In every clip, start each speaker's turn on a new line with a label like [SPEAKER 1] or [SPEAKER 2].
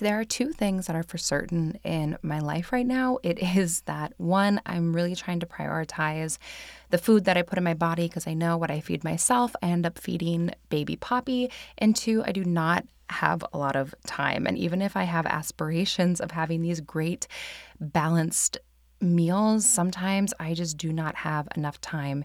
[SPEAKER 1] there are two things that are for certain in my life right now, it is that one, I'm really trying to prioritize the food that I put in my body because I know what I feed myself, I end up feeding baby Poppy. And two, I do not have a lot of time. And even if I have aspirations of having these great, balanced meals, sometimes I just do not have enough time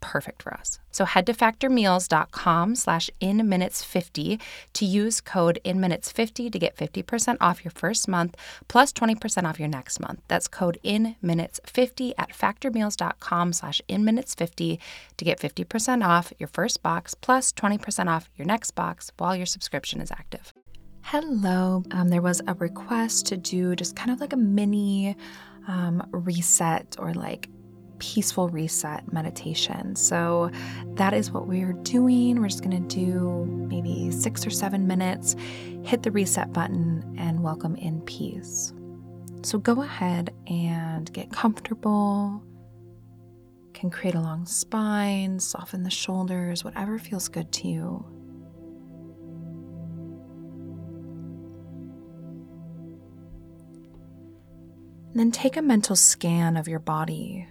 [SPEAKER 1] perfect for us. So head to factormeals.com slash inminutes50 to use code inminutes50 to get 50% off your first month plus 20% off your next month. That's code inminutes50 at factormeals.com slash inminutes50 to get 50% off your first box plus 20% off your next box while your subscription is active. Hello. Um, there was a request to do just kind of like a mini um, reset or like peaceful reset meditation. So that is what we're doing. We're just going to do maybe six or seven minutes, hit the reset button, and welcome in peace. So go ahead and get comfortable. Can create a long spine, soften the shoulders, whatever feels good to you. And then take a mental scan of your body.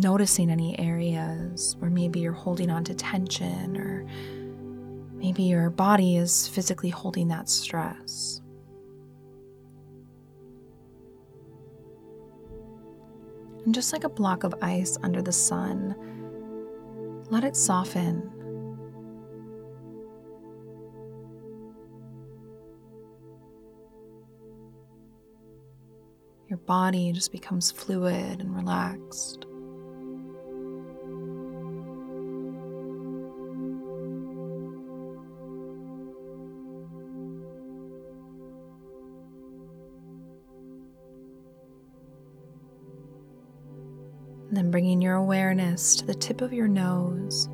[SPEAKER 1] Noticing any areas where maybe you're holding on to tension or maybe your body is physically holding that stress. And just like a block of ice under the sun, let it soften. Your body just becomes fluid and relaxed. Then bringing your awareness to the tip of your nose.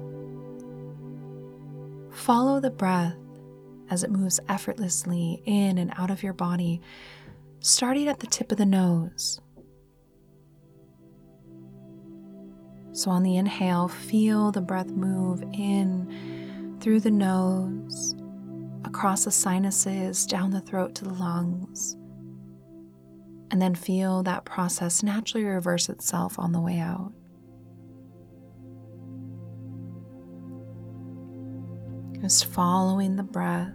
[SPEAKER 1] Follow the breath as it moves effortlessly in and out of your body, starting at the tip of the nose. So, on the inhale, feel the breath move in through the nose, across the sinuses, down the throat to the lungs and then feel that process naturally reverse itself on the way out. Just following the breath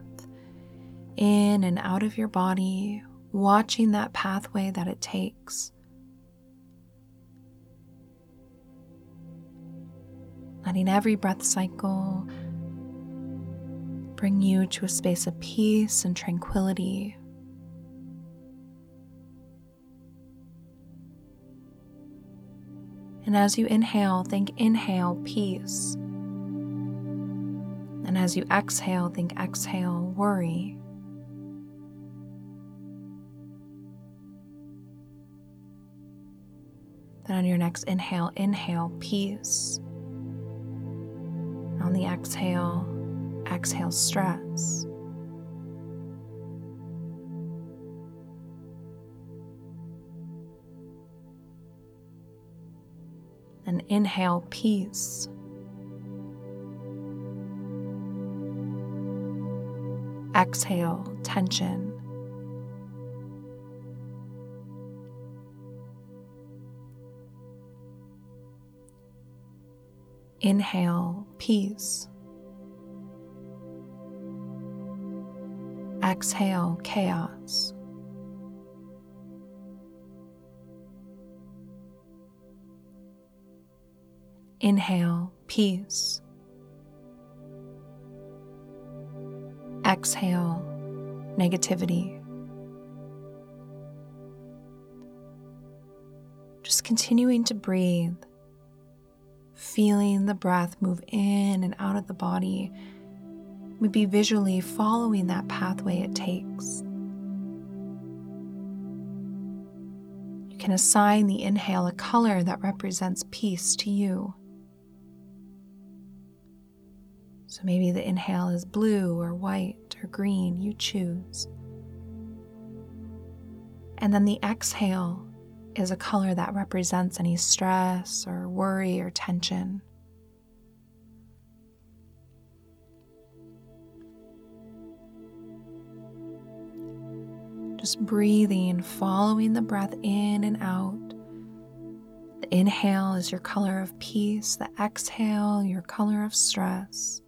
[SPEAKER 1] in and out of your body, watching that pathway that it takes. Letting every breath cycle bring you to a space of peace and tranquility. And as you inhale, think inhale peace. And as you exhale, think exhale worry. Then on your next inhale, inhale peace. On the exhale, exhale stress. And inhale peace. Exhale tension. Inhale peace. Exhale chaos. Inhale, peace. Exhale, negativity. Just continuing to breathe, feeling the breath move in and out of the body, maybe visually following that pathway it takes. You can assign the inhale a color that represents peace to you. So maybe the inhale is blue or white or green, you choose. And then the exhale is a color that represents any stress or worry or tension. Just breathing, following the breath in and out. The inhale is your color of peace, the exhale, your color of stress.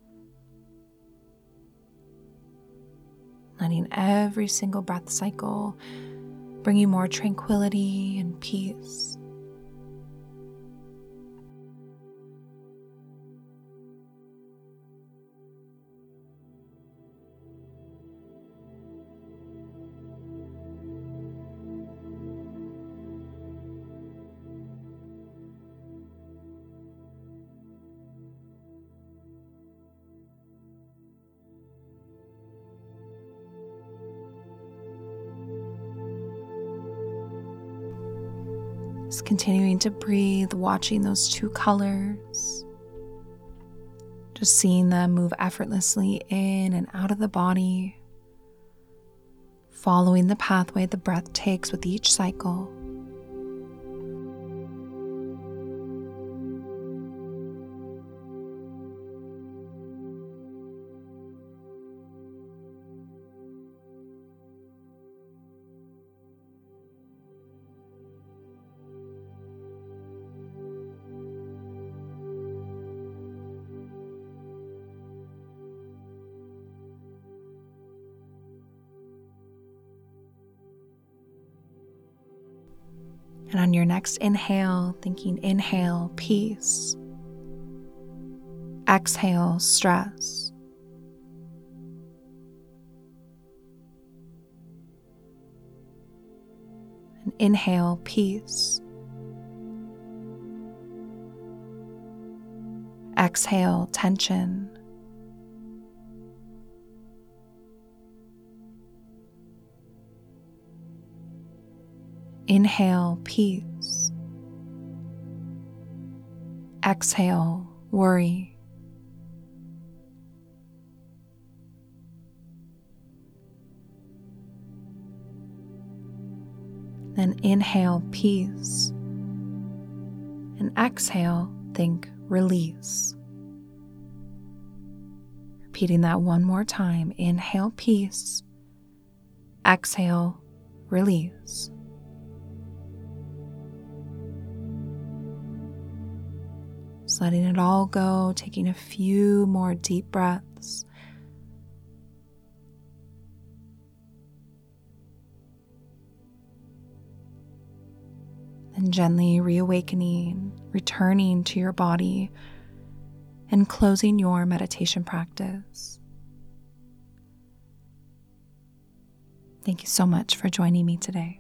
[SPEAKER 1] Letting every single breath cycle bring you more tranquility and peace. Continuing to breathe, watching those two colors. Just seeing them move effortlessly in and out of the body, following the pathway the breath takes with each cycle. And on your next inhale, thinking inhale, peace. Exhale, stress. And inhale, peace. Exhale, tension. Inhale, peace. Exhale, worry. Then inhale, peace. And exhale, think release. Repeating that one more time. Inhale, peace. Exhale, release. Just letting it all go, taking a few more deep breaths. And gently reawakening, returning to your body, and closing your meditation practice. Thank you so much for joining me today.